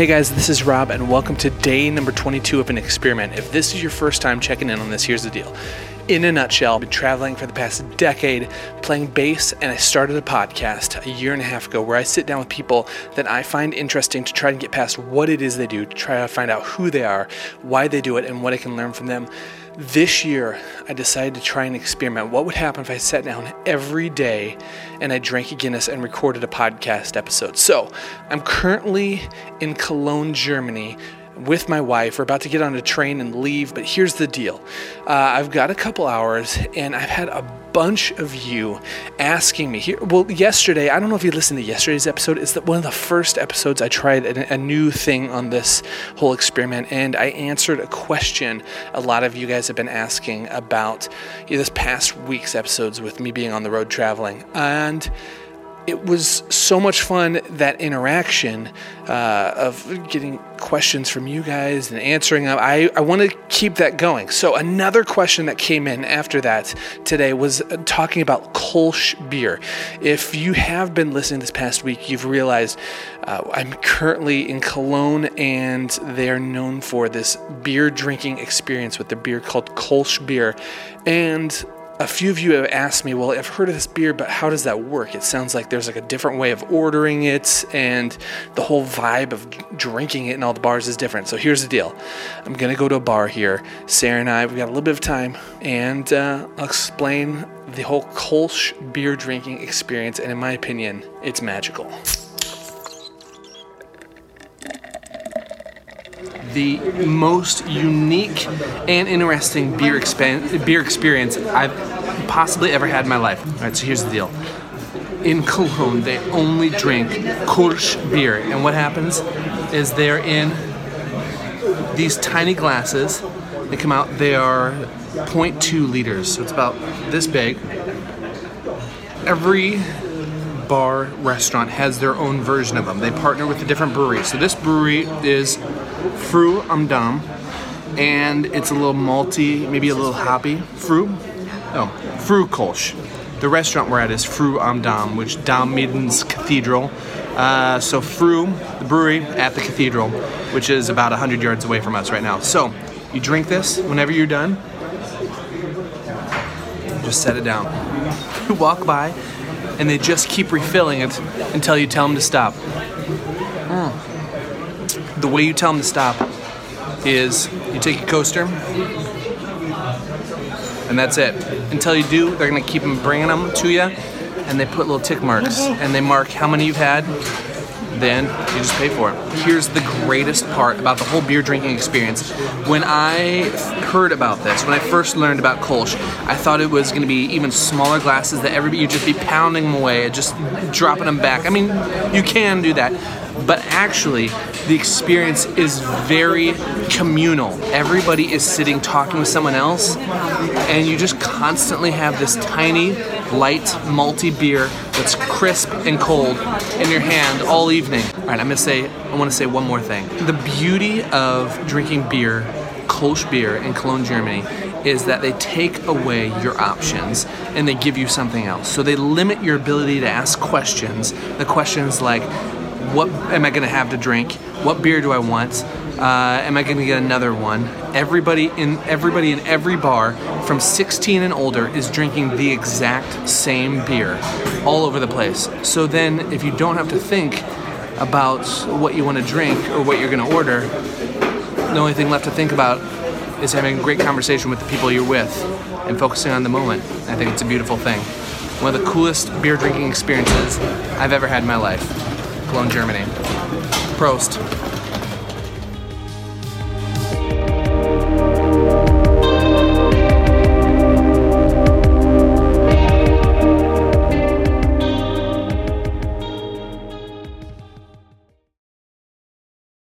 Hey guys, this is Rob, and welcome to day number 22 of an experiment. If this is your first time checking in on this, here's the deal. In a nutshell, I've been traveling for the past decade playing bass, and I started a podcast a year and a half ago where I sit down with people that I find interesting to try and get past what it is they do, to try to find out who they are, why they do it, and what I can learn from them. This year, I decided to try and experiment. What would happen if I sat down every day and I drank a Guinness and recorded a podcast episode? So, I'm currently in Cologne, Germany with my wife. We're about to get on a train and leave, but here's the deal uh, I've got a couple hours, and I've had a bunch of you asking me here. Well, yesterday, I don't know if you listened to yesterday's episode. It's the, one of the first episodes I tried a, a new thing on this whole experiment, and I answered a question a lot of you guys have been asking about you know, this past week's episodes with me being on the road traveling. And it was so much fun that interaction uh, of getting questions from you guys and answering them. I, I want to keep that going. So, another question that came in after that today was uh, talking about Kolsch beer. If you have been listening this past week, you've realized uh, I'm currently in Cologne and they are known for this beer drinking experience with the beer called Kolsch beer. And a few of you have asked me, well, I've heard of this beer, but how does that work? It sounds like there's like a different way of ordering it, and the whole vibe of drinking it in all the bars is different. So here's the deal I'm going to go to a bar here. Sarah and I, we've got a little bit of time, and uh, I'll explain the whole Kolsch beer drinking experience, and in my opinion, it's magical. The most unique and interesting beer, expan- beer experience I've possibly ever had in my life. All right, so here's the deal. In Cologne, they only drink Kolsch beer, and what happens is they're in these tiny glasses. They come out. They are 0.2 liters, so it's about this big. Every bar restaurant has their own version of them. They partner with a different brewery. So this brewery is Früh am Dom, and it's a little malty, maybe a little hoppy. Früh, oh, Früh Kolsch. The restaurant we're at is Früh am Dom, which Dom means cathedral. Uh, so Früh, the brewery at the cathedral, which is about 100 yards away from us right now. So you drink this whenever you're done. Just set it down. You walk by, and they just keep refilling it until you tell them to stop. Mm. The way you tell them to stop is you take a coaster, and that's it. Until you do, they're gonna keep them bringing them to you, and they put little tick marks, and they mark how many you've had. Then you just pay for it. Here's the greatest part about the whole beer drinking experience. When I heard about this, when I first learned about Kolsch, I thought it was going to be even smaller glasses that everybody you'd just be pounding them away, just dropping them back. I mean, you can do that, but actually, the experience is very communal. Everybody is sitting talking with someone else, and you just constantly have this tiny, light, malty beer that's crisp and cold in your hand all evening. All right, I'm gonna say, I want to say one more thing. The beauty of drinking beer, Kolsch beer in Cologne, Germany, is that they take away your options and they give you something else. So they limit your ability to ask questions. The questions like, what am I going to have to drink? What beer do I want? Uh, am I going to get another one? Everybody in everybody in every bar from 16 and older is drinking the exact same beer all over the place. So then, if you don't have to think about what you want to drink or what you're going to order, the only thing left to think about is having a great conversation with the people you're with and focusing on the moment. I think it's a beautiful thing. One of the coolest beer drinking experiences I've ever had in my life. Cologne, Germany. Prost.